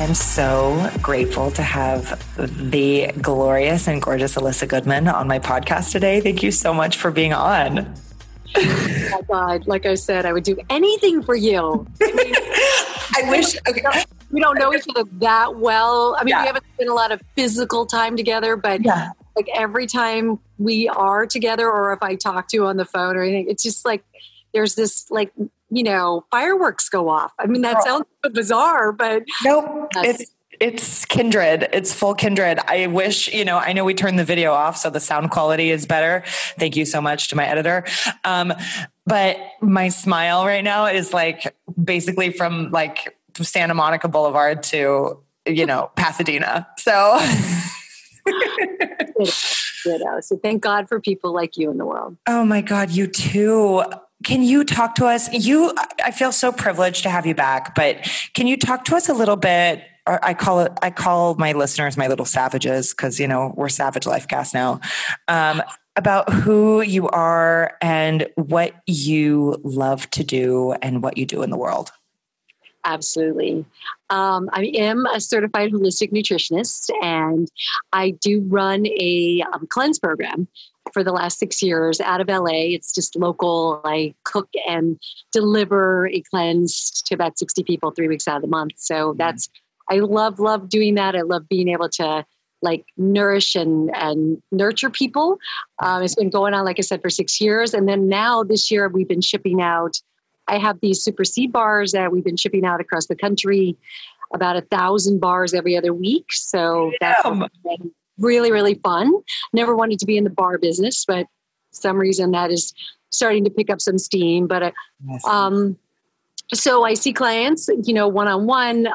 I'm so grateful to have the glorious and gorgeous Elissa Goodman on my podcast today. Thank you so much for being on. oh my God, like I said, I would do anything for you. I, mean, I wish. Okay. We don't know each other that well. I mean, yeah. we haven't spent a lot of physical time together, but yeah. like every time we are together, or if I talk to you on the phone or anything, it's just like there's this like you know fireworks go off. I mean, that oh. sounds bizarre, but nope, it's it's kindred. It's full kindred. I wish, you know, I know we turned the video off so the sound quality is better. Thank you so much to my editor. Um, but my smile right now is like basically from like Santa Monica Boulevard to, you know, Pasadena. So So thank God for people like you in the world. Oh my God, you too. Can you talk to us? You, I feel so privileged to have you back, but can you talk to us a little bit I call it, I call my listeners my little savages because, you know, we're Savage Lifecast now, um, about who you are and what you love to do and what you do in the world. Absolutely. Um, I am a certified holistic nutritionist and I do run a um, cleanse program for the last six years out of LA. It's just local. I cook and deliver a cleanse to about 60 people three weeks out of the month. So mm-hmm. that's I love, love doing that. I love being able to like nourish and, and nurture people. Um, it's been going on, like I said, for six years. And then now this year we've been shipping out. I have these super seed bars that we've been shipping out across the country, about a thousand bars every other week. So that's really, really fun. Never wanted to be in the bar business, but some reason that is starting to pick up some steam. But uh, um, so I see clients, you know, one on one.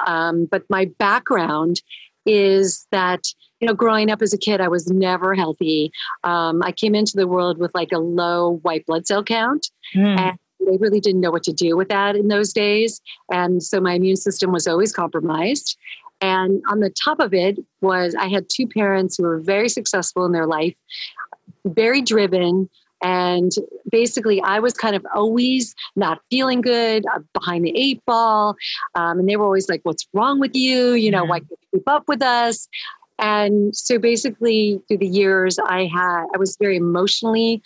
But my background is that you know, growing up as a kid, I was never healthy. Um, I came into the world with like a low white blood cell count, mm. and they really didn't know what to do with that in those days. And so my immune system was always compromised. And on the top of it was I had two parents who were very successful in their life, very driven, and basically, I was kind of always not feeling good, uh, behind the eight ball. Um, and they were always like, What's wrong with you? You know, why can't you keep up with us? And so basically, through the years, I had, I was very emotionally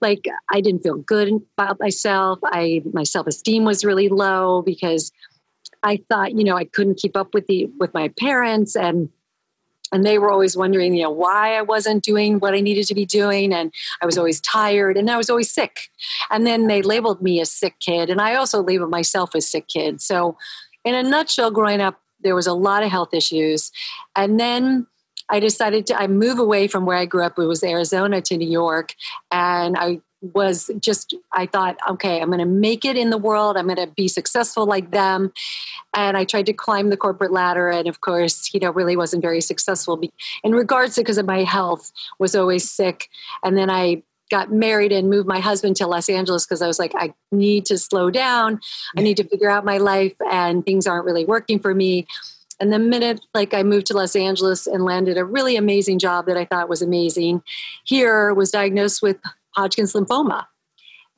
like I didn't feel good about myself. I my self esteem was really low because I thought, you know, I couldn't keep up with the with my parents and and they were always wondering you know why i wasn't doing what i needed to be doing and i was always tired and i was always sick. And then they labeled me a sick kid and i also labeled myself a sick kid. So in a nutshell growing up there was a lot of health issues. And then i decided to i move away from where i grew up it was arizona to new york and i was just i thought okay i'm going to make it in the world. I'm going to be successful like them. And i tried to climb the corporate ladder and of course you know really wasn't very successful in regards to because of my health was always sick. And then i got married and moved my husband to los angeles because i was like i need to slow down. I need to figure out my life and things aren't really working for me. And the minute like I moved to Los Angeles and landed a really amazing job that I thought was amazing, here was diagnosed with Hodgkin's lymphoma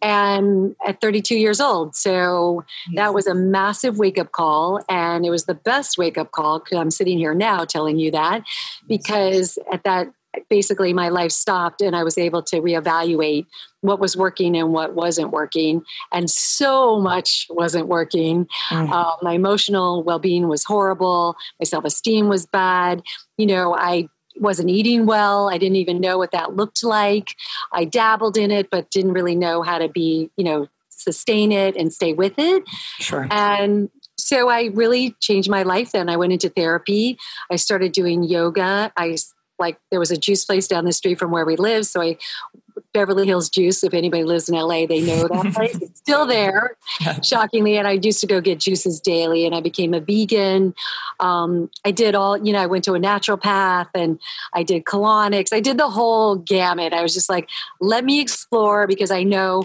and at 32 years old. So that was a massive wake up call. And it was the best wake up call because I'm sitting here now telling you that because at that, basically my life stopped and I was able to reevaluate what was working and what wasn't working. And so much wasn't working. Mm. Uh, my emotional well being was horrible. My self esteem was bad. You know, I wasn't eating well. I didn't even know what that looked like. I dabbled in it, but didn't really know how to be, you know, sustain it and stay with it. Sure. And so I really changed my life then. I went into therapy. I started doing yoga. I like there was a juice place down the street from where we live, so I Beverly Hills Juice. If anybody lives in LA, they know that place. It's still there, shockingly. And I used to go get juices daily, and I became a vegan. Um, I did all, you know, I went to a naturopath and I did colonics. I did the whole gamut. I was just like, let me explore because I know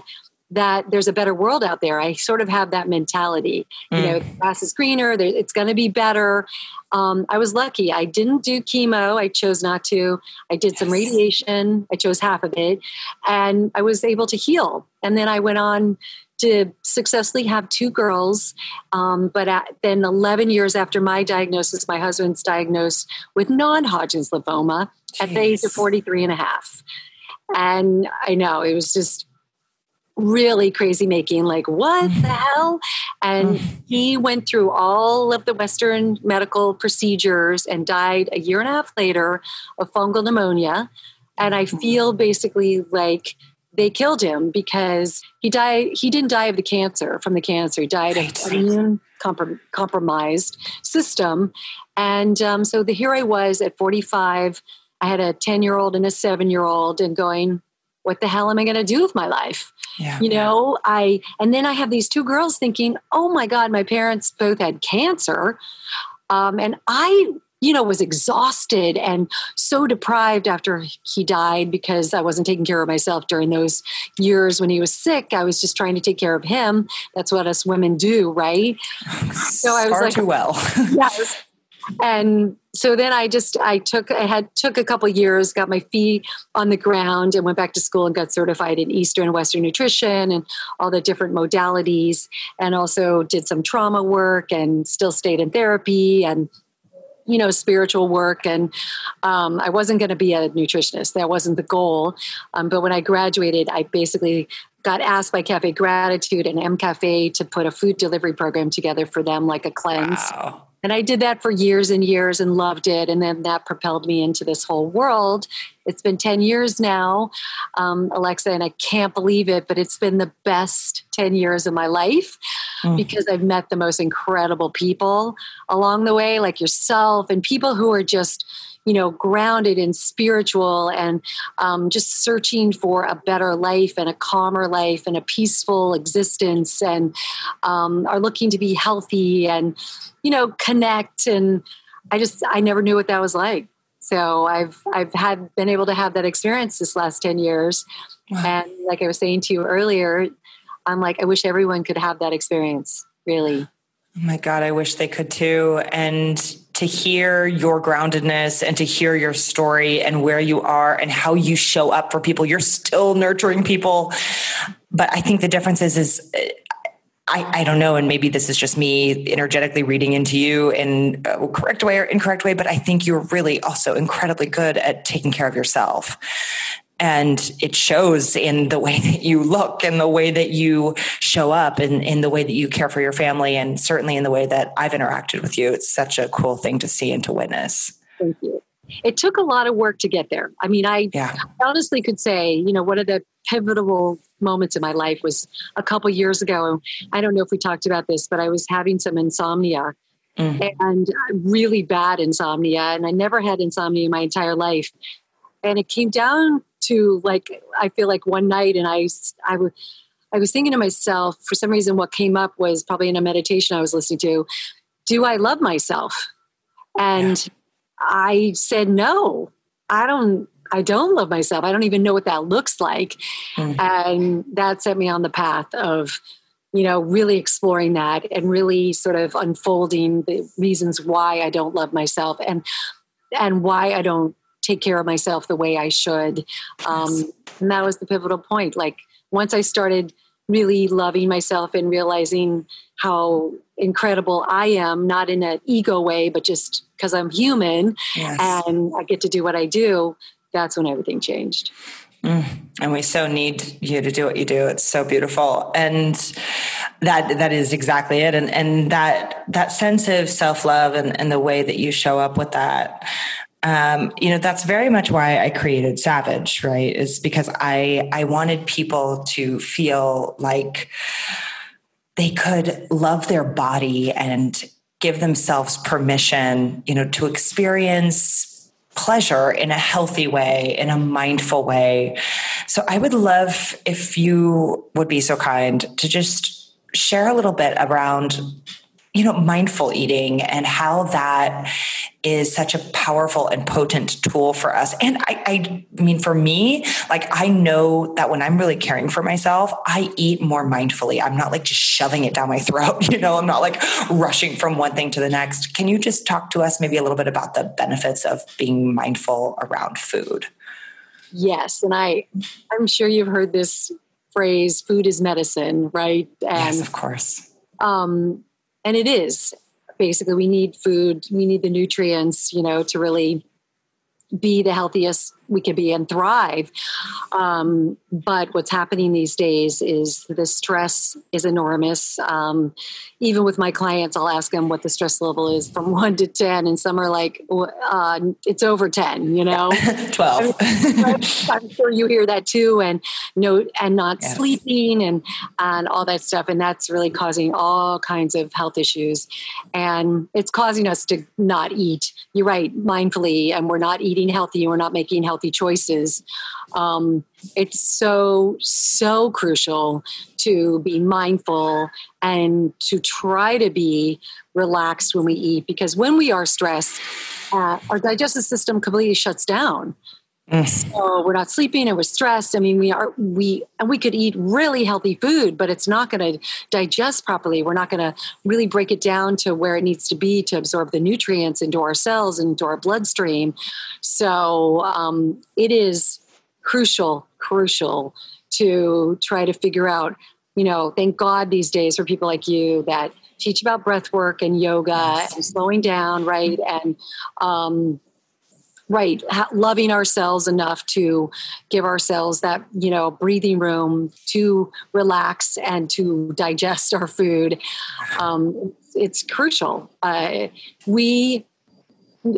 that there's a better world out there. I sort of have that mentality. Mm. You know, the grass is greener. It's going to be better. Um, I was lucky. I didn't do chemo. I chose not to. I did yes. some radiation. I chose half of it, and I was able to heal. And then I went on to successfully have two girls. Um, but at, then 11 years after my diagnosis, my husband's diagnosed with non Hodgkin's lymphoma Jeez. at the age of 43 and a half. And I know it was just really crazy making like what the hell? And he went through all of the western medical procedures and died a year and a half later of fungal pneumonia. And i feel basically like they killed him because he died he didn't die of the cancer from the cancer. He died right. of immune comprom- compromised system. And um, so the here i was at 45 i had a 10 year old and a 7 year old and going what the hell am I going to do with my life? Yeah. You know, I, and then I have these two girls thinking, oh my God, my parents both had cancer. Um, and I, you know, was exhausted and so deprived after he died because I wasn't taking care of myself during those years when he was sick. I was just trying to take care of him. That's what us women do, right? So I was Far like, too well. yeah, and so then I just I took I had took a couple years, got my feet on the ground, and went back to school and got certified in Eastern and Western nutrition and all the different modalities, and also did some trauma work and still stayed in therapy and you know spiritual work. And um, i wasn't going to be a nutritionist. That wasn't the goal. Um, but when i graduated i basically got asked by Cafe Gratitude and m cafe to put a food delivery program together for them like a cleanse. Wow. And I did that for years and years and loved it. And then that propelled me into this whole world. It's been 10 years now, um, Alexa, and I can't believe it, but it's been the best 10 years of my life mm. because I've met the most incredible people along the way, like yourself, and people who are just, you know, grounded in spiritual and um, just searching for a better life and a calmer life and a peaceful existence and um, are looking to be healthy and, you know, connect. And I just, I never knew what that was like. So I've, I've had been able to have that experience this last 10 years. Wow. And like I was saying to you earlier, I'm like, I wish everyone could have that experience, really. Oh my God, I wish they could too. And to hear your groundedness and to hear your story and where you are and how you show up for people, you're still nurturing people. But I think the difference is, is I, I don't know, and maybe this is just me energetically reading into you in a correct way or incorrect way, but I think you're really also incredibly good at taking care of yourself and it shows in the way that you look and the way that you show up and in the way that you care for your family and certainly in the way that I've interacted with you. It's such a cool thing to see and to witness. Thank you. It took a lot of work to get there. I mean, I yeah. honestly could say, you know, one of the pivotal moments in my life was a couple years ago. I don't know if we talked about this, but I was having some insomnia mm. and really bad insomnia. And I never had insomnia in my entire life. And it came down to like I feel like one night and I I was I was thinking to myself for some reason what came up was probably in a meditation I was listening to do I love myself and yeah. I said no I don't I don't love myself I don't even know what that looks like mm-hmm. and that set me on the path of you know really exploring that and really sort of unfolding the reasons why I don't love myself and and why I don't take care of myself the way I should. Um, and that was the pivotal point. Like once I started really loving myself and realizing how incredible I am, not in an ego way, but just because I'm human yes. and I get to do what I do, that's when everything changed. Mm. And we so need you to do what you do. It's so beautiful. And that that is exactly it. And and that that sense of self-love and, and the way that you show up with that um, you know that's very much why i created savage right? Is because i i wanted people to feel like they could love their body and give themselves permission you know to experience pleasure in a healthy way in a mindful way. So i would love if you would be so kind to just share a little bit around you know mindful eating and how that is such a powerful and potent tool for us. And I, I mean for me like i know that when i'm really caring for myself i eat more mindfully. I'm not like just shoving it down my throat you know? I'm not like rushing from one thing to the next. Can you just talk to us maybe a little bit about the benefits of being mindful around food? Yes and i i'm sure you've heard this phrase food is medicine right? And yes of course. um, and it is basically we need food we need the nutrients you know to really be the healthiest we can be and thrive. Um, but what's happening these days is the stress is enormous. Um, even with my clients, I'll ask them what the stress level is from one to 10, and some are like, uh, it's over 10, you know? 12. I'm sure you hear that too, and no, and not yes. sleeping and, and all that stuff. And that's really causing all kinds of health issues. And it's causing us to not eat, you're right, mindfully, and we're not eating healthy, and we're not making healthy choices. Um, it's so, so crucial to be mindful and to try to be relaxed when we eat because when we are stressed, uh, our digestive system completely shuts down. Mm. So we're not sleeping and we're stressed. I mean, we are we and we could eat really healthy food, but it's not going to digest properly. We're not going to really break it down to where it needs to be to absorb the nutrients into our cells and into our bloodstream. So um, it is crucial, crucial to try to figure out. You know, thank God these days for people like you that teach about breath work and yoga yes. and slowing down, right? And um, right. Loving ourselves enough to give ourselves that you know breathing room to relax and to digest our food. Um, it's crucial. Uh, we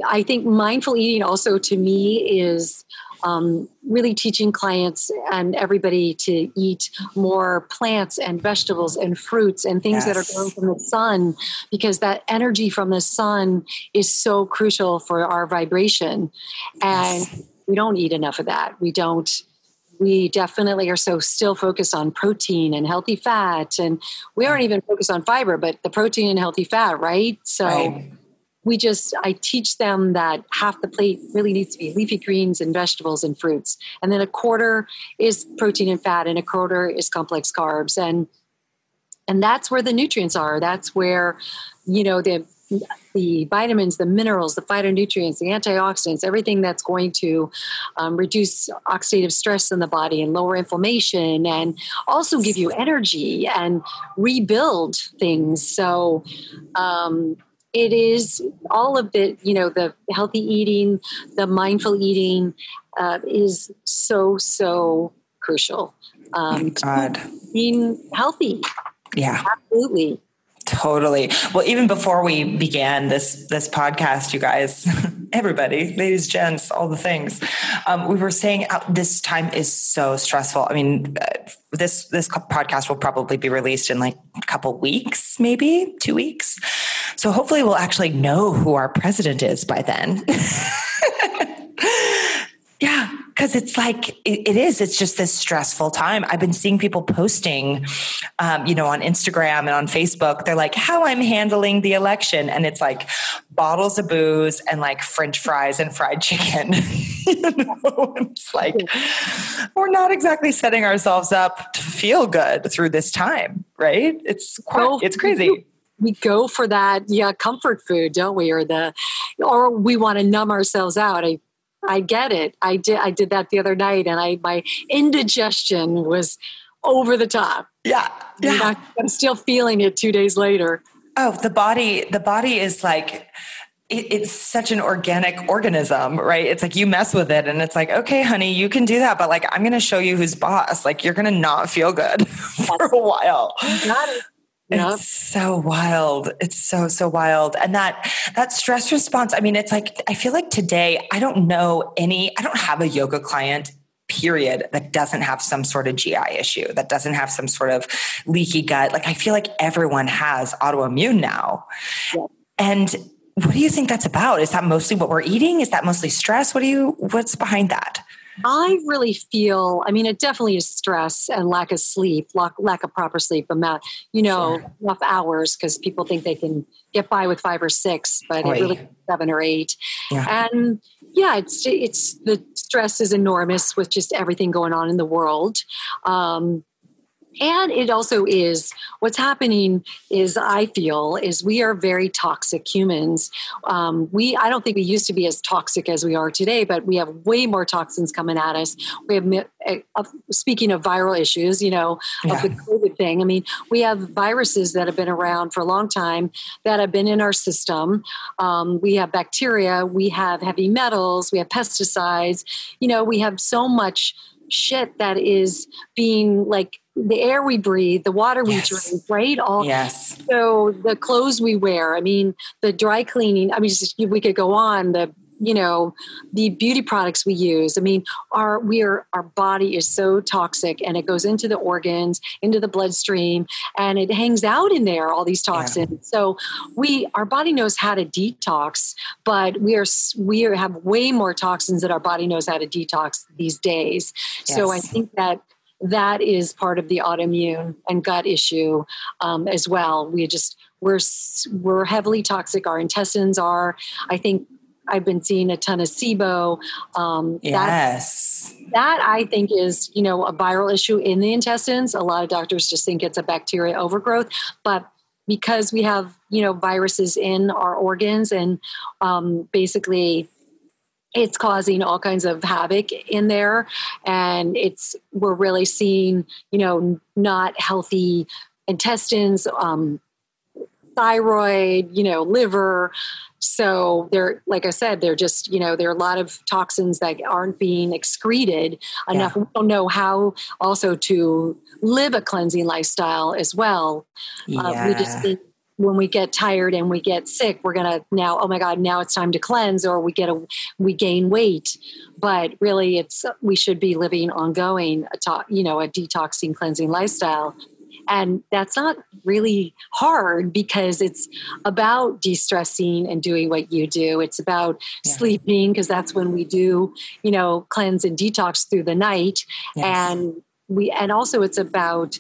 i think mindful eating also to me is um, really teaching clients and everybody to eat more plants and vegetables and fruits and things yes. that are grown from the sun because that energy from the sun is so crucial for our vibration. And yes. we don't eat enough of that. We don't we definitely are so still focused on protein and healthy fat and we aren't even focused on fiber but the protein and healthy fat right? So right we just i teach them that half the plate really needs to be leafy greens and vegetables and fruits. And then a quarter is protein and fat and a quarter is complex carbs. And and that's where the nutrients are. That's where you know the the vitamins, the minerals, the phytonutrients, the antioxidants, everything that's going to um, reduce oxidative stress in the body and lower inflammation and also give you energy and rebuild things. So, um, it is all of the you know the healthy eating the mindful eating uh, is so so crucial um, God. being healthy yeah absolutely Totally. Well, even before we began this this podcast, you guys, everybody, ladies, gents, all the things, um, we were saying uh, this time is so stressful. I mean, uh, this this podcast will probably be released in like a couple weeks, maybe two weeks. So hopefully, we'll actually know who our president is by then. yeah, because it's like it, it is it's just this stressful time. I've been seeing people posting um, you know on instagram and on facebook. They're like how i'm handling the election and it's like bottles of booze and like french fries and fried chicken. You know it's like we're not exactly setting ourselves up to feel good through this time right? It's quite it's crazy we go for that yeah comfort food don't we or the or we want to numb ourselves out i I get it. I did. I did that the other night, and I my indigestion was over the top. Yeah, yeah. I'm still feeling it two days later. Oh, the body. The body is like it's such an organic organism, right? It's like you mess with it and it's like, okay, honey, you can do that, but like I'm going to show you who's boss. Like you're going to not feel good for a while. Yep. It's so wild. It's so so wild. And that that stress response, I mean, it's like I feel like today I don't know any I don't have a yoga client period that doesn't have some sort of GI issue, that doesn't have some sort of leaky gut. Like I feel like everyone has autoimmune now. Yep. And what do you think that's about? Is that mostly what we're eating? Is that mostly stress? What do you what's behind that? I really feel, I mean, it definitely is stress and lack of sleep, lack, lack of proper sleep, amount, you know, sure. enough hours because people think they can get by with five or six, but it really seven or eight. Yeah. And yeah, it's, it's, the stress is enormous with just everything going on in the world. Um, and it also is what's happening is i feel is we are very toxic humans. Um, we i don't think we used to be as toxic as we are today but we have way more toxins coming at us. We have uh, speaking of viral issues you know of the covid thing i mean we have viruses that have been around for a long time that have been in our system. Um, we have bacteria we have heavy metals we have pesticides. You know we have so much shit that is being like the air we breathe, the water we yes. drink, right? All yes. So the clothes we wear. I mean, the dry cleaning. I mean, just, we could go on. The you know the beauty products we use i mean our we are our body is so toxic and it goes into the organs into the bloodstream and it hangs out in there all these toxins yeah. so we our body knows how to detox but we are we are, have way more toxins that our body knows how to detox these days yes. so i think that that is part of the autoimmune and gut issue um, as well. We just we're we're heavily toxic. Our intestines are. I think I've been seeing a ton of SIBO. Um, yes. That, that I think is, you know, a viral issue in the intestines. A lot of doctors just think it's a bacteria overgrowth, but because we have, you know, viruses in our organs and um, basically it's causing all kinds of havoc in there and it's we're really seeing you know not healthy intestines um, thyroid you know liver so they're like i said they're just you know there are a lot of toxins that aren't being excreted enough yeah. we don't know how also to live a cleansing lifestyle as well yeah. uh, we just think when we get tired and we get sick we're going to now oh my god now it's time to cleanse or we get a we gain weight but really it's we should be living ongoing a to, you know a detoxing cleansing lifestyle and that's not really hard because it's about de-stressing and doing what you do it's about yeah. sleeping because that's when we do you know cleanse and detox through the night yes. and we and also it's about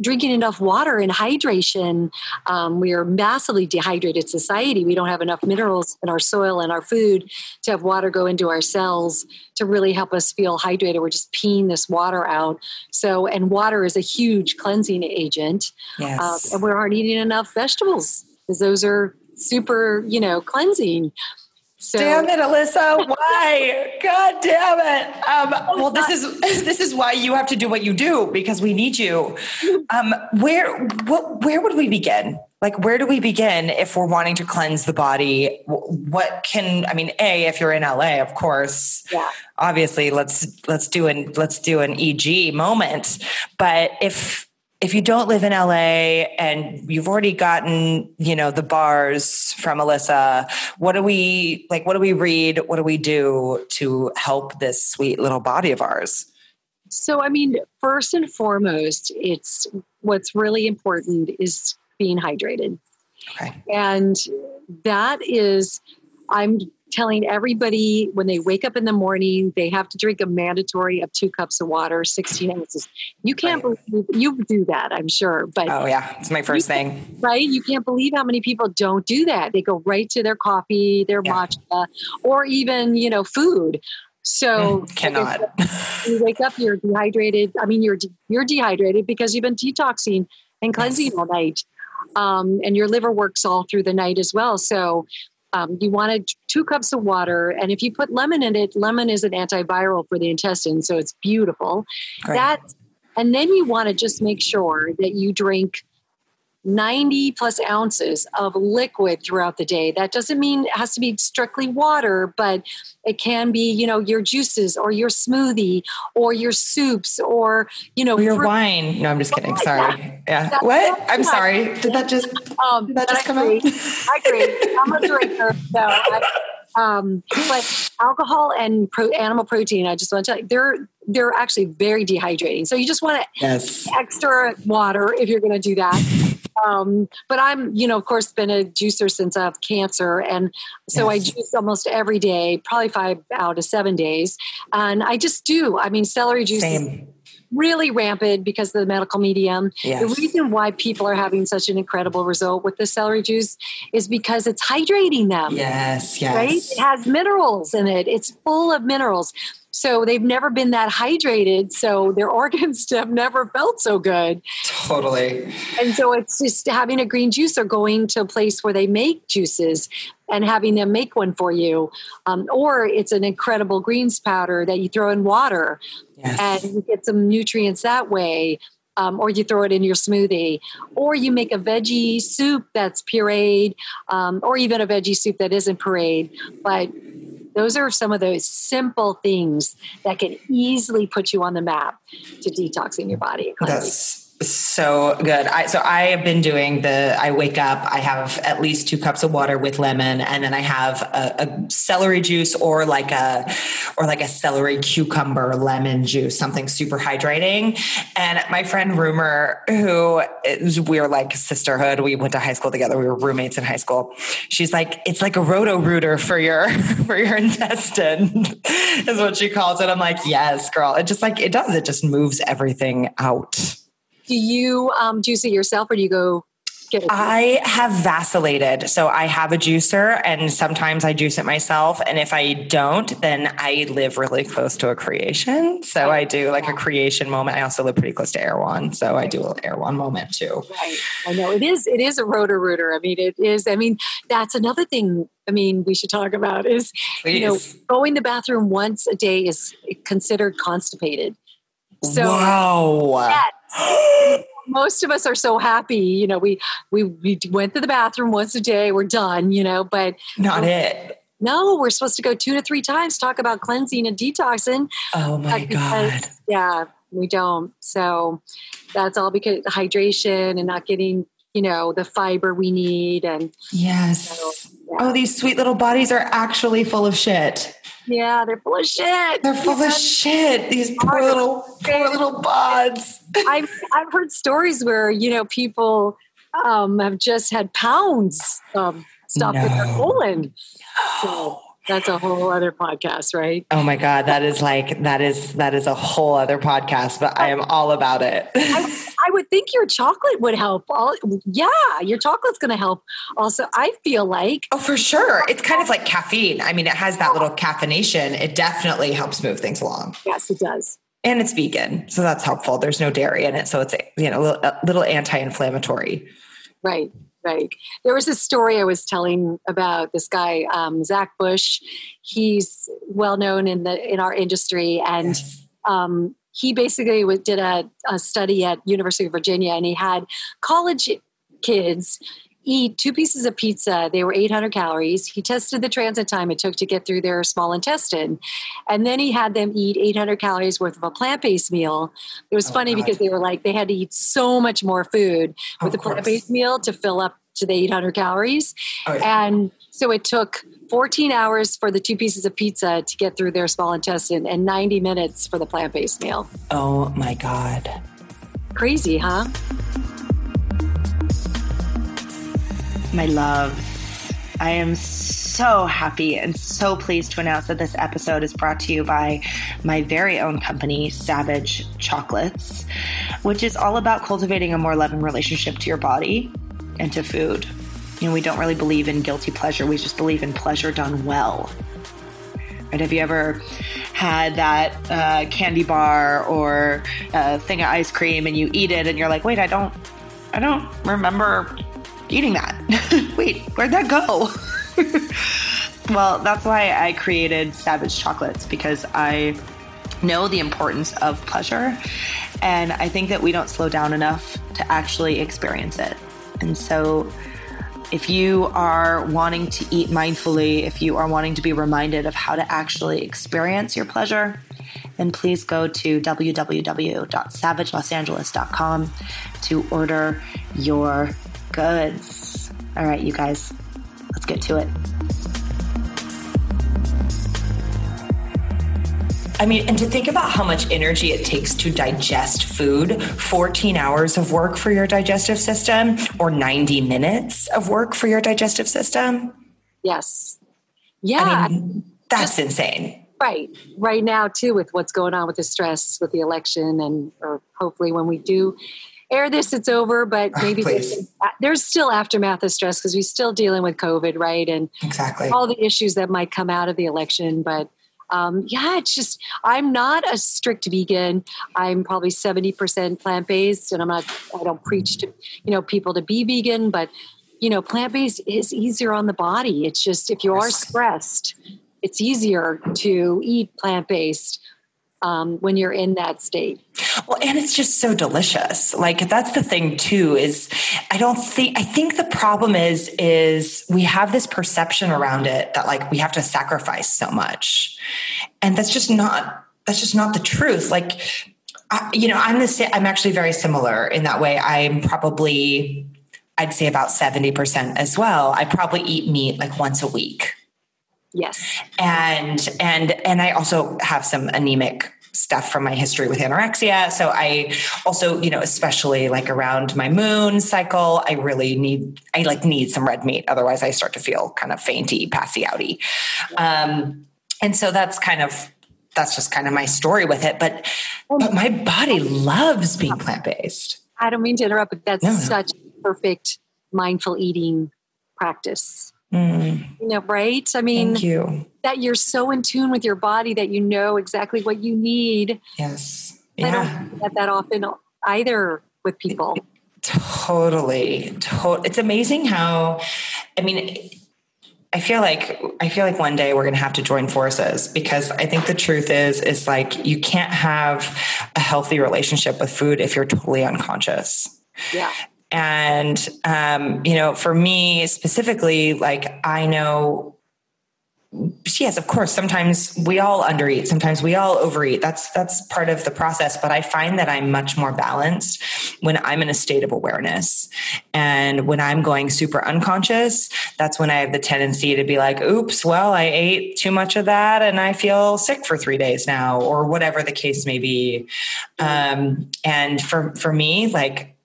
drinking enough water and hydration. Um, we are massively dehydrated society. We don't have enough minerals in our soil and our food to have water go into our cells to really help us feel hydrated. We're just peeing this water out. So, and water is a huge cleansing agent. Yes. Uh, and we aren't eating enough vegetables because those are super, you know, cleansing. So, damn it, Elissa! Why? God damn it! Um, well, this is this is why you have to do what you do because we need you. Um, where what where would we begin? Like, where do we begin if we're wanting to cleanse the body? What can I mean? A, if you're in LA, of course. Yeah. Obviously, let's let's do an let's do an EG moment. But if if you don't live in LA and you've already gotten, you know, the bars from Elissa, what do we like what do we read? What do we do to help this sweet little body of ours? So I mean, first and foremost, it's what's really important is being hydrated. Okay. And that is I'm telling everybody when they wake up in the morning, they have to drink a mandatory of two cups of water, 16 ounces. You can't right. believe you do that, I'm sure. But oh yeah, it's my first thing. Right? You can't believe how many people don't do that. They go right to their coffee, their yeah. matcha, or even, you know, food. So mm, cannot. you wake up, you're dehydrated. I mean, you're you're dehydrated because you've been detoxing and cleansing yes. all night. Um, and your liver works all through the night as well. So um, you wanted two cups of water, and if you put lemon in it, lemon is an antiviral for the intestine, so it's beautiful. Great. That, and then you want to just make sure that you drink 90 plus ounces of liquid throughout the day. That doesn't mean it has to be strictly water, but it can be, you know, your juices or your smoothie or your soups or, you know, or your fruit. wine. No, I'm just kidding. Sorry. Yeah. yeah. What? I'm sorry. Did that just, um, did that just come out? I agree. I'm a drinker. So I, um, but alcohol and pro- animal protein, I just want to tell you, they're they're actually very dehydrating. So you just want to yes. extra water if you're going to do that. Um, but I'm, you know, of course, been a juicer since I have cancer, and so yes. I juice almost every day, probably five out of seven days, and I just do. I mean, celery juice. Same really rampant because of the Medical Medium. Yes. The reason why people are having such an incredible result with the celery juice is because it's hydrating them. Yes, yes. Right? It has minerals in it. It's full of minerals. So they've never been that hydrated. So their organs have never felt so good. Totally. And so it's just having a green juice or going to a place where they make juices and having them make one for you. Um, or it's an incredible greens powder that you throw in water yes. and you get some nutrients that way. Um, or you throw it in your smoothie, or you make a veggie soup that's pureed, um, or even a veggie soup that isn't pureed. But those are some of those simple things that can easily put you on the map to detoxing your body. That's so good. I, so I have been doing the, I wake up, I have at least two cups of water with lemon, and then I have a, a, celery juice or like a, or like a celery cucumber lemon juice, something super hydrating. And my friend Rumor, who is, we are like sisterhood. We went to high school together. We were roommates in high school. She's like, it's like a Roto-Rooter for your, for your intestine is what she calls it. I'm like, yes, girl. It just like, it does. It just moves everything out. Do you um, juice it yourself or do you go get it? I have vacillated. So I have a juicer and sometimes I juice it myself. And if I don't, then I live really close to a Kreation. So I do like a Kreation moment. I also live pretty close to Erewhon. So I do an Erewhon moment too. Right. I know it is, it is a Roto-Rooter. I mean, it is, I mean, that's another thing I mean, we should talk about is, Please. you know, going to the bathroom once a day is considered constipated. So wow. most of us are so happy, you know, we, we, we went to the bathroom once a day, we're done, you know, but not it. No, we're supposed to go two to three times, talk about cleansing and detoxing. Oh my because, God. Yeah, we don't. So that's all because hydration and not getting, you know, the fiber we need. And yes. So, yeah. Oh, these sweet little bodies are actually full of shit. Yeah, they're full of shit. They're full of shit. These poor little, poor little bods. I've I've heard stories where you know people um, have just had pounds of stuff no. in their colon. No. So, that's a whole other podcast, right? Oh my God. That is like, that is, that is a whole other podcast, but I am all about it. I, I would think your chocolate would help. All, yeah, your chocolate's going to help. Also, I feel like. Oh, for sure. It's kind of like caffeine. I mean, it has that little caffeination. It definitely helps move things along. Yes, it does. And it's vegan. So that's helpful. There's no dairy in it. So it's, you know, a little, a little anti inflammatory. Right right. There was a story I was telling about this guy, um, Zach Bush. He's well known in the in our industry, and yes. um, he basically did a, a study at University of Virginia, and he had college kids eat two pieces of pizza. They were 800 calories. He tested the transit time it took to get through their small intestine. And then he had them eat 800 calories worth of a plant based meal. It was oh, funny God. because they were like, they had to eat so much more food with the plant based meal to fill up to the 800 calories. Oh, yeah. And so it took 14 hours for the two pieces of pizza to get through their small intestine and 90 minutes for the plant based meal. Oh my God. Crazy, huh? My loves. I am so happy and so pleased to announce that this episode is brought to you by my very own company, Savage Chocolates, which is all about cultivating a more loving relationship to your body and to food. You know, we don't really believe in guilty pleasure, we just believe in pleasure done well. Right? Have you ever had that uh, candy bar or a thing of ice cream and you eat it and you're like, wait, I don't, I don't remember eating that. Wait, where'd that go? well, that's why I created Savage Chocolates because I know the importance of pleasure. And I think that we don't slow down enough to actually experience it. And so, if you are wanting to eat mindfully, if you are wanting to be reminded of how to actually experience your pleasure, then please go to www.savagelosangeles.com to order your goods. All right, you guys, let's get to it. I mean, and to think about how much energy it takes to digest food 14 hours of work for your digestive system or 90 minutes of work for your digestive system. Yes. Yeah. I mean, that's Just, insane. Right. Right now, too, with what's going on with the stress with the election, and or hopefully when we do air this, it's over, but maybe there's, there's, still aftermath of stress because we're still dealing with COVID, right? And exactly all the issues that might come out of the election. But um, yeah, it's just I'm not a strict vegan. I'm probably seventy percent plant based, and I'm not. I don't preach to you know people to be vegan, but you know, plant based is easier on the body. It's just if you are stressed, it's easier to eat plant based um, when you're in that state. Well, and it's just so delicious. Like that's the thing too. Is I don't think I think the problem is is we have this perception around it that like we have to sacrifice so much, and that's just not that's just not the truth. Like. I, you know, I'm the. I'm actually very similar in that way. I'm probably, I'd say about 70% as well. I probably eat meat like once a week Yes. And and and I also have some anemic stuff from my history with anorexia. So I also, you know, especially like around my moon cycle, I really need I like need some red meat. Otherwise I start to feel kind of fainty, passy outy. Um, and so that's kind of that's just kind of my story with it. But but my body loves being plant-based. I don't mean to interrupt, but that's no, no. such perfect mindful eating practice. Mm. You know, right? I mean, you. that you're so in tune with your body that you know exactly what you need. Yes. Yeah. I don't get that often either with people. Totally. To- it's amazing how, I mean, I feel like I feel like one day we're going to have to join forces because I think the truth is is like you can't have a healthy relationship with food if you're totally unconscious. Yeah. And, um, you know, for me specifically, like I know yes of course sometimes we all undereat sometimes we all overeat. That's that's part of the process but i find that i'm much more balanced when i'm in a state of awareness. And when i'm going super unconscious that's when i have the tendency to be like oops well i ate too much of that and i feel sick for three days now or whatever the case may be. Um, and for for me like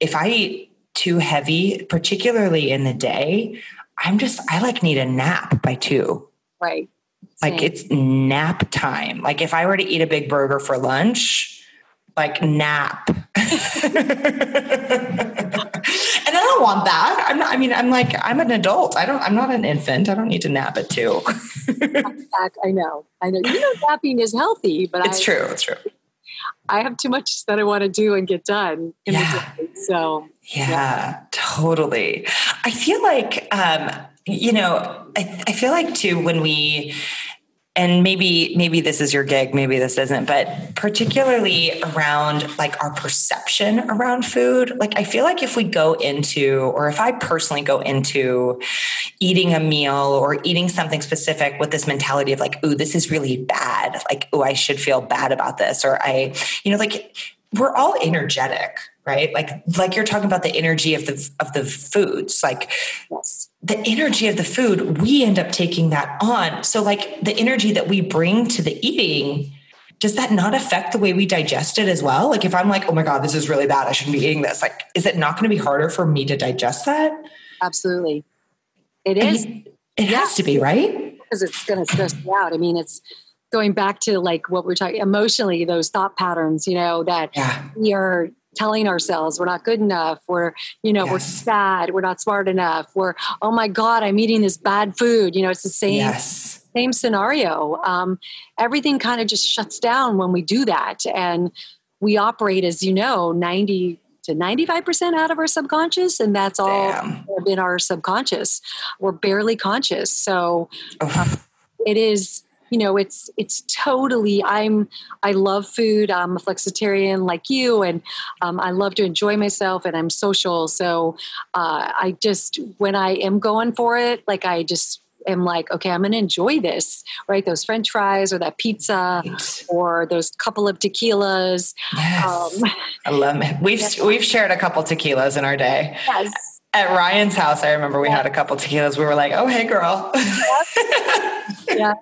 if I eat too heavy, particularly in the day, I'm just, I like need a nap by two. Right. Same. Like it's nap time. Like if I were to eat a big burger for lunch, like nap. and I don't want that. I'm not, I mean, I'm like, I'm an adult. I don't, I'm not an infant. I don't need to nap at two. I know. I know. You know, napping is healthy, but it's I, true. It's true. I have too much that I want to do and get done. yeah. So yeah, yeah, totally. I feel like um, you know, I, I feel like too when we and maybe maybe this is your gig maybe this isn't but particularly around like our perception around food like i feel like if we go into or if i personally go into eating a meal or eating something specific with this mentality of like ooh this is really bad. Like ooh i should feel bad about this or i you know like we're all energetic right? Like like you're talking about the energy of the of the foods like yes. the energy of the food we end up taking that on. So like the energy that we bring to the eating does that not affect the way we digest it as well? Like if i'm like oh my god this is really bad. I shouldn't be eating this. Like is it not going to be harder for me to digest that? Absolutely. It is. I mean, it yeah. has to be right? Because it's going to stress you out. I mean it's going back to like what we're talking emotionally those thought patterns you know that yeah. we are telling ourselves we're not good enough we're you know yes. we're sad we're not smart enough we're oh my god i'm eating this bad food. You know it's the same yes. same scenario. Um, everything kind of just shuts down when we do that. And we operate as you know 90 to 95% out of our subconscious and that's all in our subconscious. We're barely conscious. So um, it is you know it's it's totally i'm i love food. I'm a flexitarian like you and um, i love to enjoy myself and i'm social. So uh, i just when i am going for it like i just am like okay i'm gonna enjoy this right? Those french fries or that pizza right. or those couple of tequilas. Yes. Um, i love it. We've we've shared a couple tequilas in our day. Yes. At Ryan's house, I remember we had a couple tequilas. We were like, "Oh, hey, girl." yeah,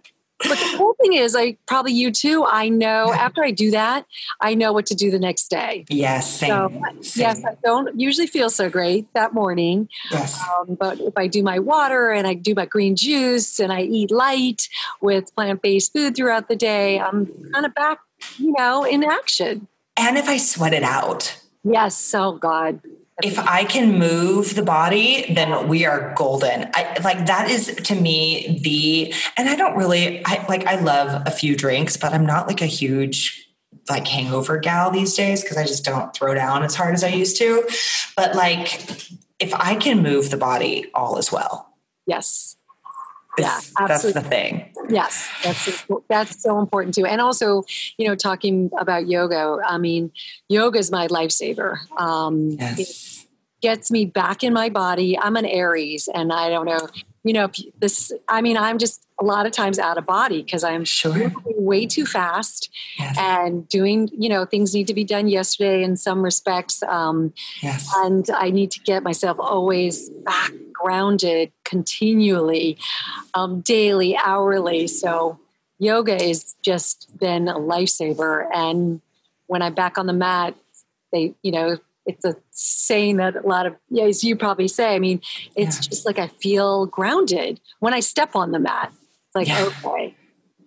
but the cool thing is, I probably you too. I know after I do that, I know what to do the next day. Yes, same, so, same. yes, I don't usually feel so great that morning. Yes, um, but if I do my water and I do my green juice and I eat light with plant based food throughout the day, I'm kind of back, you know, in action. And if I sweat it out. Yes. Oh God. If I can move the body, then we are golden. I like that is to me the and I don't really I like I love a few drinks, but I'm not like a huge like hangover gal these days because I just don't throw down as hard as I used to. But like if I can move the body, all is well. Yes. Yeah, that's the thing. Yes, that's that's so important too. And also, you know, talking about yoga. I mean, yoga is my lifesaver. Um, yes. It gets me back in my body. I'm an Aries, and I don't know you know this i mean i'm just a lot of times out of body because i'm sure way too fast yes. and doing you know things need to be done yesterday in some respects um, yes. and i need to get myself always back grounded continually um, daily hourly so yoga has just been a lifesaver and when i'm back on the mat they you know it's a saying that a lot of yeah, as you probably say. I mean, it's yeah. just like I feel grounded when I step on the mat. It's like yeah. okay,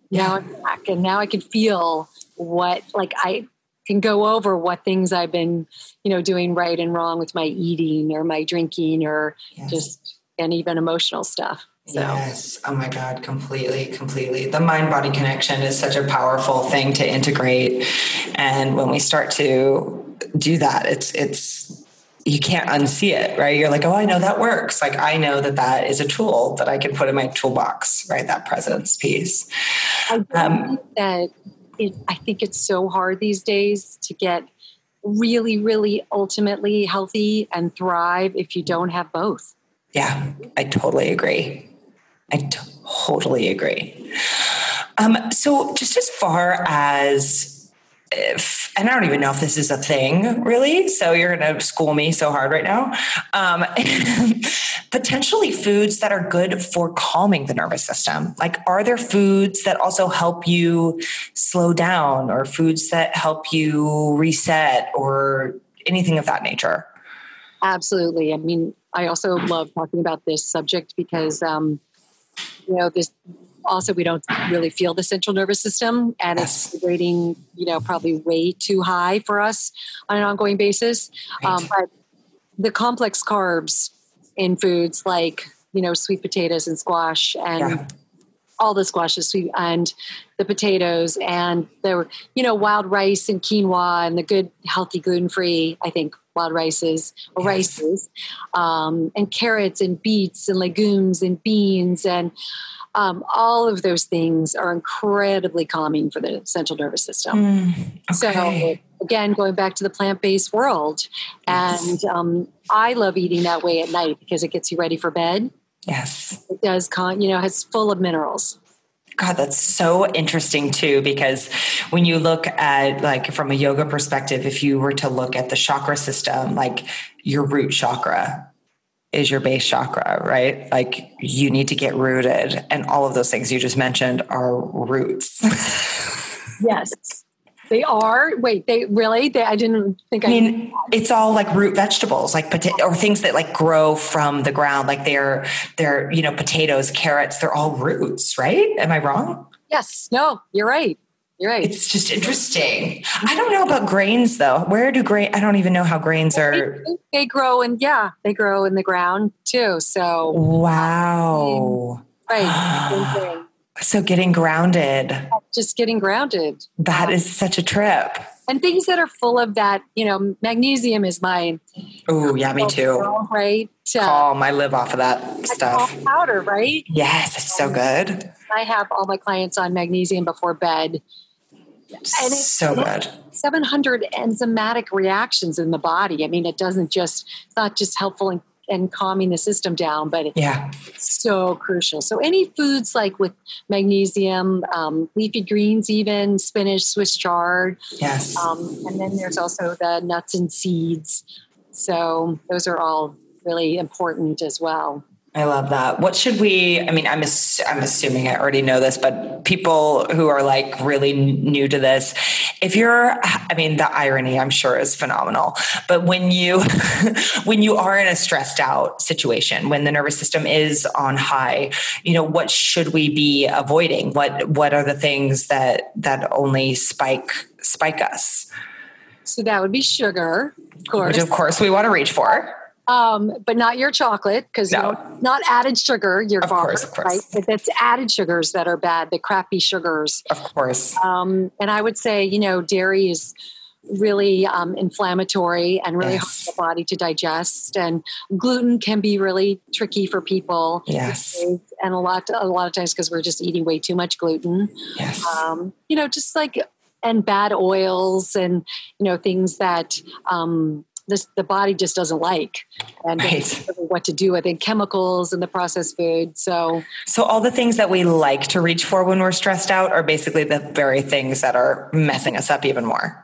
now I'm back, and now I can feel what like I can go over what things I've been you know doing right and wrong with my eating or my drinking or yes. just and even emotional stuff. So. Yes. Oh my God. Completely, completely. The mind body connection is such a powerful thing to integrate. And when we start to do that. It's it's you can't unsee it, right? You're like, oh, I know that works. Like I know that that is a tool that I can put in my toolbox, right? That presence piece. I um, that it, I think it's so hard these days to get really, really ultimately healthy and thrive if you don't have both. Yeah, I totally agree. I totally agree. Um, so, just as far as if, and I don't even know if this is a thing really. So you're going to school me so hard right now. Um, potentially foods that are good for calming the nervous system. Like, are there foods that also help you slow down or foods that help you reset or anything of that nature? Absolutely. I mean, I also love talking about this subject because, um, you know, this also we don't really feel the central nervous system and it's rating you know probably way too high for us on an ongoing basis right. um, but the complex carbs in foods like you know sweet potatoes and squash and yeah. all the squashes sweet and the potatoes and the you know wild rice and quinoa and the good healthy gluten-free i think wild rices or yes. rices um, and carrots and beets and legumes and beans and um, all of those things are incredibly calming for the central nervous system. Mm, okay. So, again, going back to the plant based world, yes. and um, I love eating that way at night because it gets you ready for bed. Yes. It does, con- you know, it's full of minerals. God, that's so interesting too, because when you look at like from a yoga perspective, if you were to look at the chakra system, like your root chakra, is your base chakra, right? Like you need to get rooted. And all of those things you just mentioned are roots. yes. They are. Wait, they really? They, I didn't think I, I mean, it's all like root vegetables, like potato or things that like grow from the ground. Like they're, they're, you know, potatoes, carrots, they're all roots, right? Am I wrong? Yes. No, you're right. You're right. It's just interesting. I don't know about grains though. Where do grain? I don't even know how grains are. They, they grow and yeah, they grow in the ground too. So wow, right. so getting grounded. Just getting grounded. That is such a trip. And things that are full of that, you know, magnesium is mine. Oh yeah, me too. Right. Uh, calm. I live off of that stuff. Powder, right? Yes, it's so good. I have all my clients on magnesium before bed and it's so bad 700 enzymatic reactions in the body. I mean, it doesn't just, it's not just helpful in, in calming the system down, but yeah, so crucial. So any foods like with magnesium, um, leafy greens, even spinach, Swiss chard. Yes. Um, and then there's also the nuts and seeds. So those are all really important as well. I love that. What should we? I mean, I'm ass, I'm assuming I already know this, but people who are like really new to this, if you're, I mean, the irony I'm sure is phenomenal. But when you when you are in a stressed out situation, when the nervous system is on high, you know, what should we be avoiding? What what are the things that that only spike spike us? So that would be sugar, of course. Which, of course, we want to reach for. Um, but not your chocolate because No. not added sugar. Your Of bar, course, of course. right? But that's added sugars that are bad. The crappy sugars. Of course. Um, and I would say, you know, dairy is really um, inflammatory and really hard for the body to digest. And gluten can be really tricky for people. Yes. And a lot, a lot of times because we're just eating way too much gluten. Yes. Um, you know, just like and bad oils and you know things that um, this the body just doesn't like and Right. what to do with it. Chemicals and the processed food. So So all the things that we like to reach for when we're stressed out are basically the very things that are messing us up even more.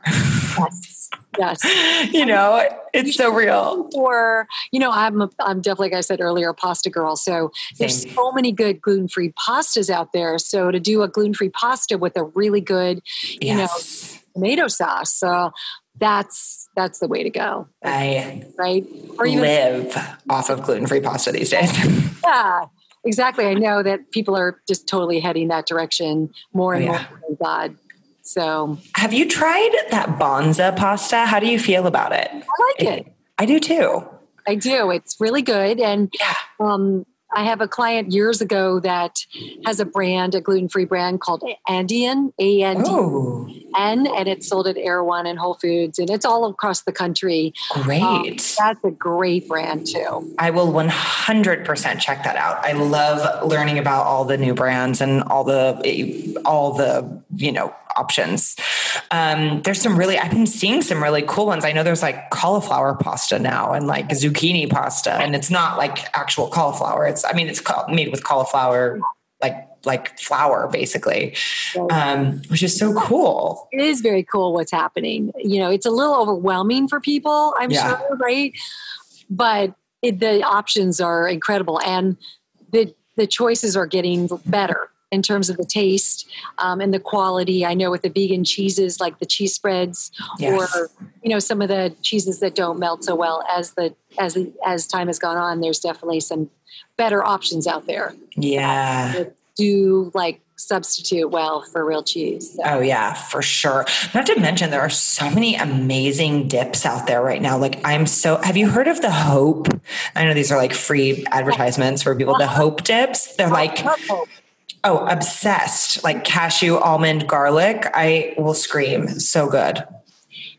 yes, yes. you know, it's so real. or you know i'm a, i'm definitely like i said earlier a pasta girl so there's so many good gluten-free pastas out there so to do a gluten-free pasta with a really good you Yes. know tomato sauce so that's that's the way to go I right or even live off of gluten-free pasta these days. yeah exactly i know that people are just totally heading that direction more and Oh, more yeah. thank god so Have you tried that Banza pasta? How do you feel about it? i like it I do too. I do. It's really good. And Yeah. um, I have a client years ago that has a brand, a gluten free brand called Andean, A N D Oh, N, and it's sold at Erewhon and Whole Foods, and it's all across the country. great. Um, that's a great brand, too. I will 100% check that out. I love learning about all the new brands and all the all the, you know, options. Um, there's some really I've been seeing some really cool ones. I know there's like cauliflower pasta now and like zucchini pasta and it's not like actual cauliflower. It's I mean it's made with cauliflower like like flour basically. Um, which is so cool. It is very cool what's happening. You know, it's a little overwhelming for people, I'm Yeah. sure, right? But it, the options are incredible, and the the choices are getting better in terms of the taste um, and the quality. I know with the vegan cheeses, like the cheese spreads, Yes. or you know some of the cheeses that don't melt so well as the as the, as time has gone on. There's definitely some better options out there Yeah. Do like substitute well for real cheese. So. Oh yeah, for sure. Not to mention there are so many amazing dips out there right now. Like I'm so have you heard of the Hope? I know these are like free advertisements for people. The Hope dips. They're like Oh, oh, obsessed. Like cashew, almond, garlic. I will scream. So good.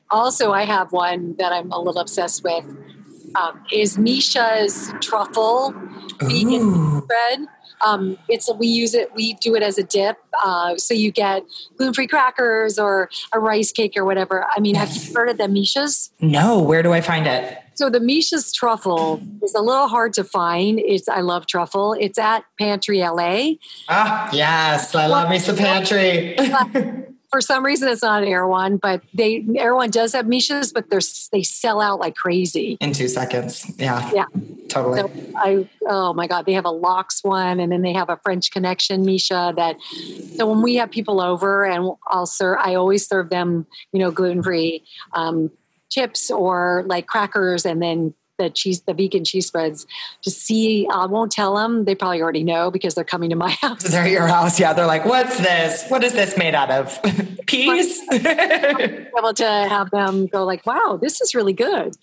Also, I have one that I'm a little obsessed with. Um, is Misha's truffle vegan Ooh. bread? Um, it's we use it. We do it as a dip. Uh, so you get gluten-free crackers or a rice cake or whatever. I mean, have you heard of the Misha's? No, where do I find it? So the Misha's truffle is a little hard to find. It's I love truffle. It's at Pantry LA. Ah, yes. I love me some pantry. For some reason, it's not an Erewhon, but they Erewhon does have Misha's, but they're they sell out like crazy. In two seconds. Yeah. Yeah. Totally. So I oh my god, they have a Locks one, and then they have a French Connection Misha. That so when we have people over, and I'll serve, I always serve them, you know, gluten free um, chips or like crackers, and then the cheese, the vegan cheese spreads. To see, I won't tell them; they probably already know because they're coming to my house. They're at your house. Yeah. They're like, what's this? What is this made out of? Peas? able to have them go like, "Wow, this is really good."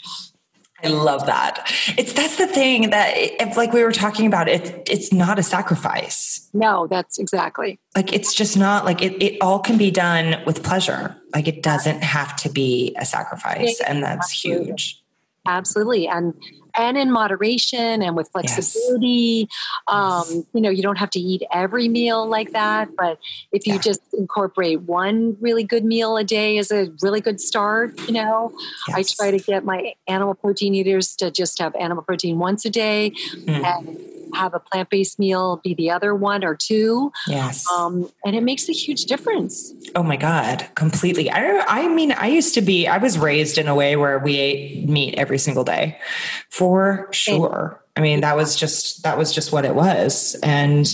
I love that. It's that's the thing that if like we were talking about it it's not a sacrifice. No, that's exactly. Like it's just not like it it all can be done with pleasure. Like it doesn't have to be a sacrifice and that's huge. Absolutely and and in moderation and with flexibility um, you know you don't have to eat every meal like that but if you Yeah. just incorporate one really good meal a day is a really good start you know i try to get my animal protein eaters to just have animal protein once a day Mm. and have a plant-based meal be the other one or two Yes. um, and it makes a huge difference Oh my God, completely. I I mean, I used to be, I was raised in a way where we ate meat every single day for sure. I mean, that was just, that was just what it was. And,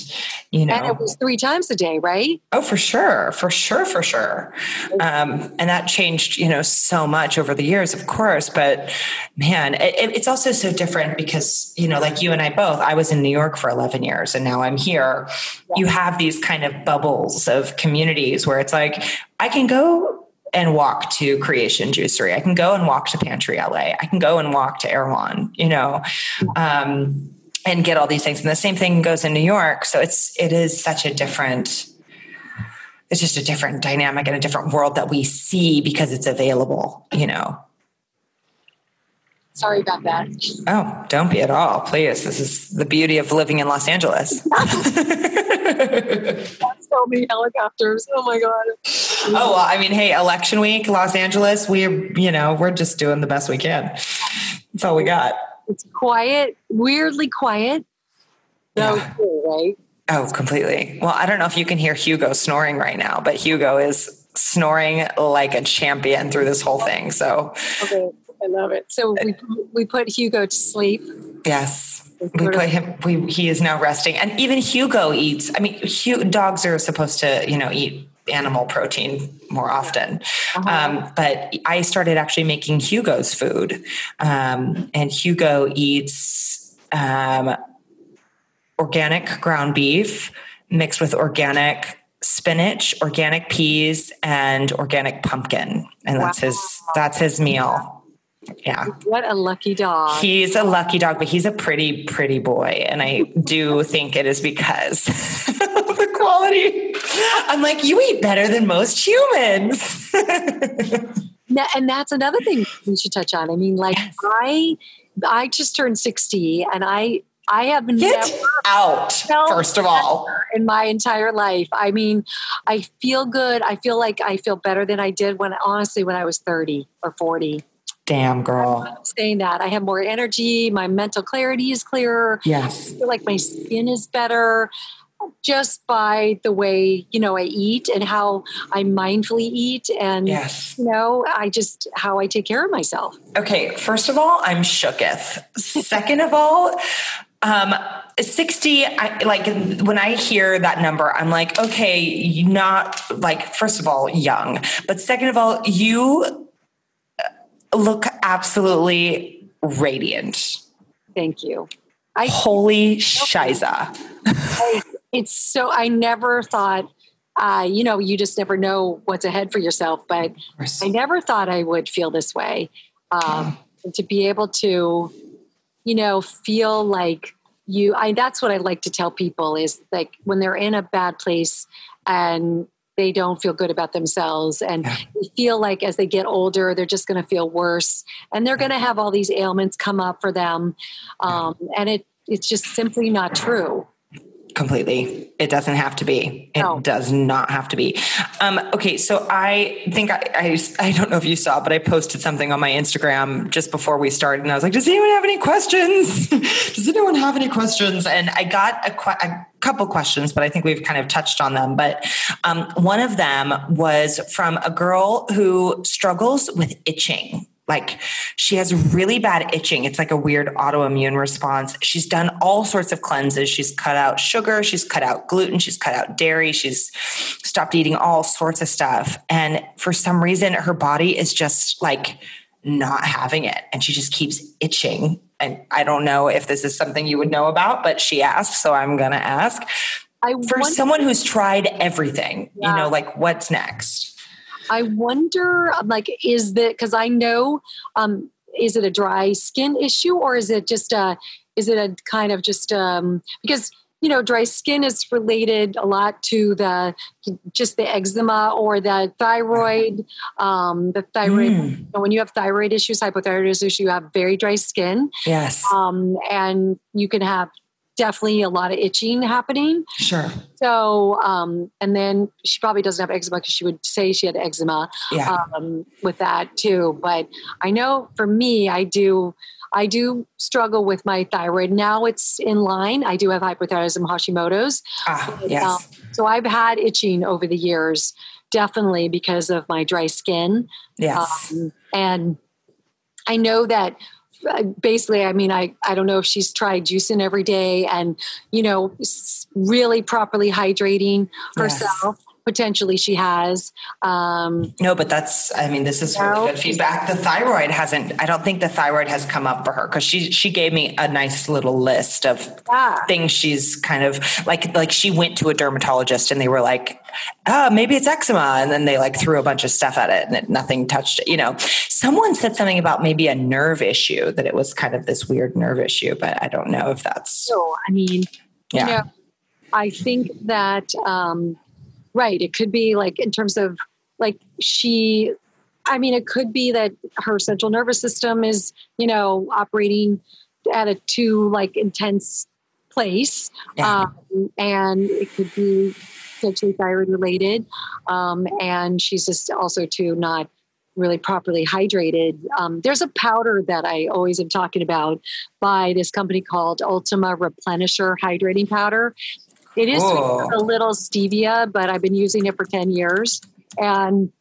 you know, and it was three times a day right oh, for sure, for sure, for sure. Um, and that changed, you know, so much over the years, of course. But man, it, it- it's also so different because, you know, like you and I both, I was in New York for 11 years and now I'm here. You have these kind of bubbles of communities where it's like, I can go and walk to Kreation Juicery. I can go and walk to Pantry LA. I can go and walk to Erewhon, you know, um, and get all these things. And the same thing goes in New York. So it's it is such a different. It's just a different dynamic and a different world that we see because it's available, you know. Sorry about that. Oh, don't be at all. Please. This is the beauty of living in Los Angeles. so many helicopters. Oh my God. Oh, well, I mean, hey, election week, Los Angeles, we're, you know, we're just doing the best we can. That's all we got. It's quiet, weirdly quiet. No, yeah. right? Oh, completely. Well, I don't know if you can hear Hugo snoring right now, but Hugo is snoring like a champion through this whole thing. So, okay. I love it. So we we put Hugo to sleep. Yes. We put him. We he is now resting, and even Hugo eats. I mean, dogs are supposed to, you know, eat animal protein more often. Uh-huh. Um, but I started actually making Hugo's food, um, and Hugo eats um, organic ground beef mixed with organic spinach, organic peas, and organic pumpkin, and that's wow. his that's his meal. Yeah. What a lucky dog. He's a lucky dog, but he's a pretty, pretty boy. And I do think it is because of the quality. I'm like, you eat better than most humans. and that's another thing we should touch on. I mean, like yes. I I just turned 60 and I I have Get never out first of all in my entire life. I mean, I feel good. I feel like I feel better than I did when honestly when I was 30 or 40. Damn, girl. I'm saying that. I have more energy. My mental clarity is clearer. Yes. I feel like my skin is better just by the way, you know, I eat and how I mindfully eat. And, yes. you know, I just, how I take care of myself. Okay. First of all, I'm shooketh. Second of all, um, 60 I, like when i hear that number i'm like okay not like first of all young but second of all you look absolutely radiant. Thank you. I, Holy shiza. it's so, I never thought, uh, you know, you just never know what's ahead for yourself, but I never thought I would feel this way. Um, to be able to, you know, feel like you, I, that's what I like to tell people is like when they're in a bad place and they don't feel good about themselves. And yeah. they feel like as they get older they're just going to feel worse. And they're going to have all these ailments come up for them. Um, and it it's just simply not true completely. It doesn't have to be. It no. does not have to be. Um, okay so i think I, I, I don't know if you saw but i posted something on my instagram just before we started and i was like does anyone have any questions? Does anyone have any questions? And i got a, a couple questions but i think we've kind of touched on them. But um, one of them was from a girl who struggles with itching like she has really bad itching. It's like a weird autoimmune response. She's done all sorts of cleanses. She's cut out sugar, she's cut out gluten, she's cut out dairy, she's stopped eating all sorts of stuff. And for some reason, her body is just like not having it. And she just keeps itching. And I don't know if this is something you would know about, but she asked. So I'm going to ask. I for wonder- someone who's tried everything, yeah. you know, like what's next? I wonder, like, is that because I know, um, is it a dry skin issue or is it just a, is it a kind of just um, because you know dry skin is related a lot to the just the eczema or the thyroid um, the thyroid mm. when you have thyroid issues hypothyroidism issues you have very dry skin yes um, and you can have definitely a lot of itching happening. Sure. So, um, and then she probably doesn't have eczema because she would say she had eczema yeah. um, with that too. But I know for me, I do. I do struggle with my thyroid. Now it's in line. I do have hypothyroidism Hashimoto's. Ah, yes. Um, so I've had itching over the years, definitely because of my dry skin. Yes. Um, and I know that basically i mean i i don't know if she's tried juicing every day and you know really properly hydrating herself. Potentially she has. Um, no, but that's, I mean, this is No. really good feedback. The thyroid hasn't, I don't think the thyroid has come up for her because she, she gave me a nice little list of yeah. things she's kind of like, like she went to a dermatologist and they were like, oh, maybe it's eczema. And then they like threw a bunch of stuff at it and it, nothing touched it. You know, someone said something about maybe a nerve issue, that it was kind of this weird nerve issue, but I don't know if that's, So, I mean, yeah. you know, I think that um, right. It could be like in terms of like she. I mean, it could be that her central nervous system is you know operating at a too like intense place, Yeah. um, and it could be potentially thyroid related. Um, and she's just also too not really properly hydrated. Um, there's a powder that I always am talking about by this company called Ultima Replenisher Hydrating Powder. It is a little stevia, but I've been using it for 10 years. And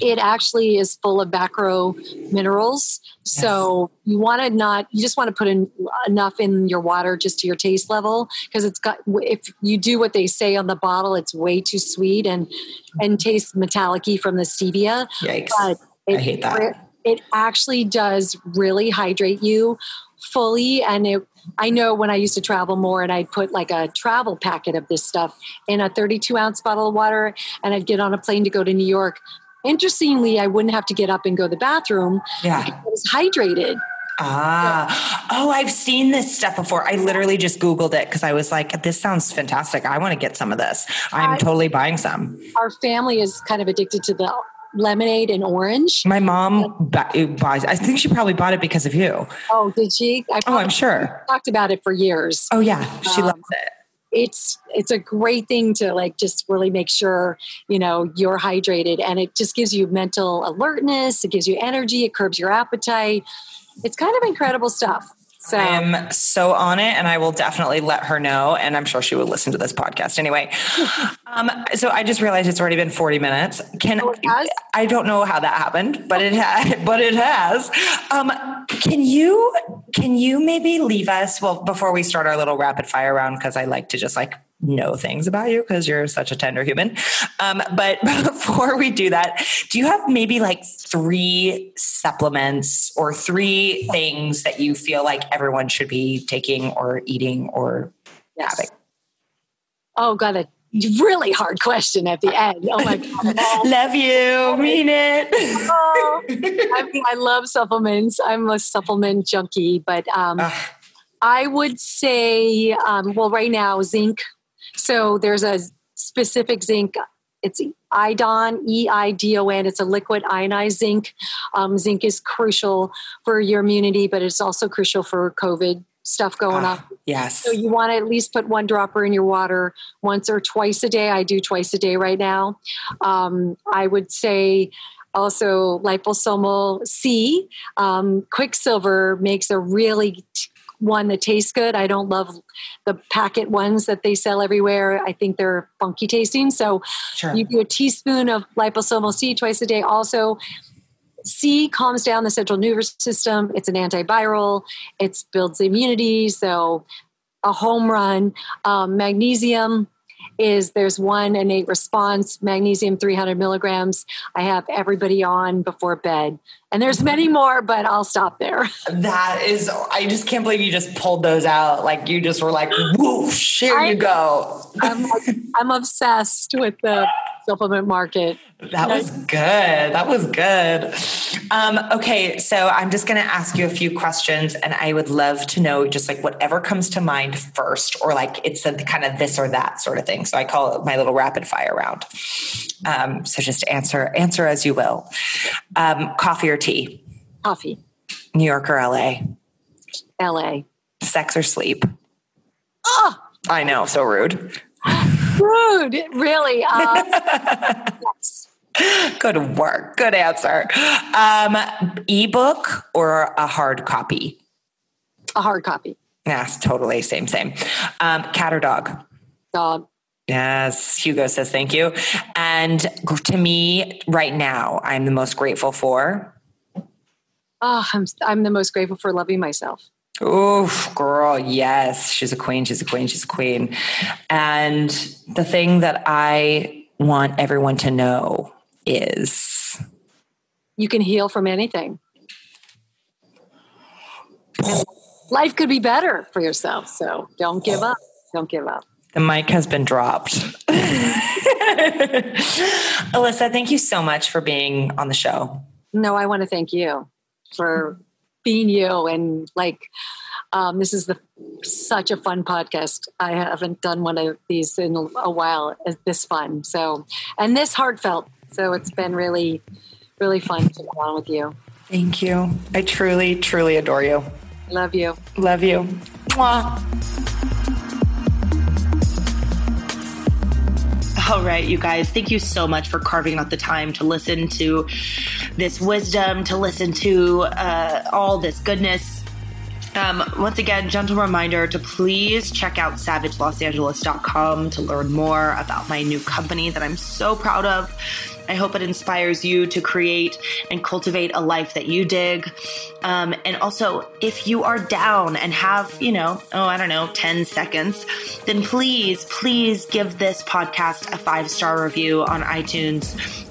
it actually is full of macro minerals. So you want to not, you just want to put in enough in your water just to your taste level because it's got, if you do what they say on the bottle, it's way too sweet and, and tastes metallic from the stevia. Yikes. But it, I hate that. It actually does really hydrate you fully. And it, I know when I used to travel more and I'd put like a travel packet of this stuff in a 32 ounce bottle of water and I'd get on a plane to go to New York. Interestingly, I wouldn't have to get up and go to the bathroom. Yeah. I was hydrated. Ah, oh, I've seen this stuff before. I literally just Googled it because I was like, this sounds fantastic. I want to get some of this. I'm I- totally buying some. Our family is kind of addicted to the lemonade and orange. My mom buys, I think she probably bought it because of you. Oh, did she? I Oh, I'm sure. talked about it for years. Oh, yeah. She Um, loves it. it's it's a great thing to like just really make sure you know you're hydrated and it just gives you mental alertness it gives you energy it curbs your appetite it's kind of incredible stuff so I am so on it, and I will definitely let her know. And I'm sure she will listen to this podcast anyway. um, so I just realized it's already been 40 minutes. Can Oh. I don't know how that happened, but it had, but it has. Um, can you can you maybe leave us? Well, before we start our little rapid fire round, because I like to just like know things about you because you're such a tender human. Um, but before we do that, do you have maybe like three supplements or three things that you feel like everyone should be taking or eating or yes. having? oh god a really hard question at the end oh my god Love you, mean it. Oh, I mean, I love supplements. I'm a supplement junkie, but um, I would say, um, well, right now, zinc. So there's a specific zinc. It's Eidon, E I D O N. It's a liquid ionized zinc. Um, zinc is crucial for your immunity, but it's also crucial for COVID stuff going on. Ah, yes. So you want to at least put one dropper in your water once or twice a day. I do twice a day right now. Um, I would say also liposomal C. Um, Quicksilver makes a really t- one that tastes good. I don't love the packet ones that they sell everywhere. I think they're funky tasting. So Sure. you do a teaspoon of liposomal C twice a day. Also, C calms down the central nervous system. It's an antiviral. It builds immunity. So, a home run. Um, magnesium is there's one Innate Response. Magnesium 300 milligrams. I have everybody on before bed, and there's many more, but I'll stop there. That is, I just can't believe you just pulled those out. Like you just were like, whoosh, here I- you go. I'm I'm obsessed with the supplement market. That was good. That was good. Um, okay, so I'm just going to ask you a few questions, and I would love to know just like whatever comes to mind first, or like it's a kind of this or that sort of thing. So I call it my little rapid fire round. Um, so just answer answer as you will. Um, coffee or tea? Coffee, New York or LA? LA. Sex or sleep? Oh, I know, so rude. rude. Really? Um, yes. Good work. Good answer. Um, ebook or a hard copy? A hard copy. Yes, totally. Same, same. Um, cat or dog? Dog. Yes, Hugo says thank you. And to me, right now, I'm the most grateful for. Oh, I'm, I'm the most grateful for loving myself. Oof, girl, yes, she's a queen. She's a queen. She's a queen. And the thing that I want everyone to know is you can heal from anything. Life could be better for yourself. So don't give up. Don't give up. The mic has been dropped. Elissa, thank you so much for being on the show. No, I want to thank you for being you and like um, this is the such a fun podcast. I haven't done one of these in a while. It's this fun. So, and this heartfelt. So it's been really, really fun to go on with you. Thank you. I truly, truly adore you. Love you. Love you. Mwah. All right, you guys, thank you so much for carving out the time to listen to this wisdom, to listen to uh, all this goodness. Um, once again, gentle reminder to please check out savagelosangeles.com to learn more about my new company that I'm so proud of. I hope it inspires you to create and cultivate a life that you dig. Um, and also, if you are down and have, you know, oh, I don't know, 10 seconds, then please, please give this podcast a five star review on iTunes.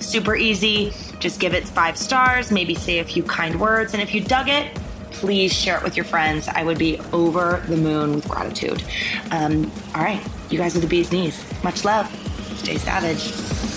Super easy. Just give it five stars, maybe say a few kind words. And if you dug it, please share it with your friends. I would be over the moon with gratitude. Um, all right, you guys are the bee's knees. Much love. Stay savage.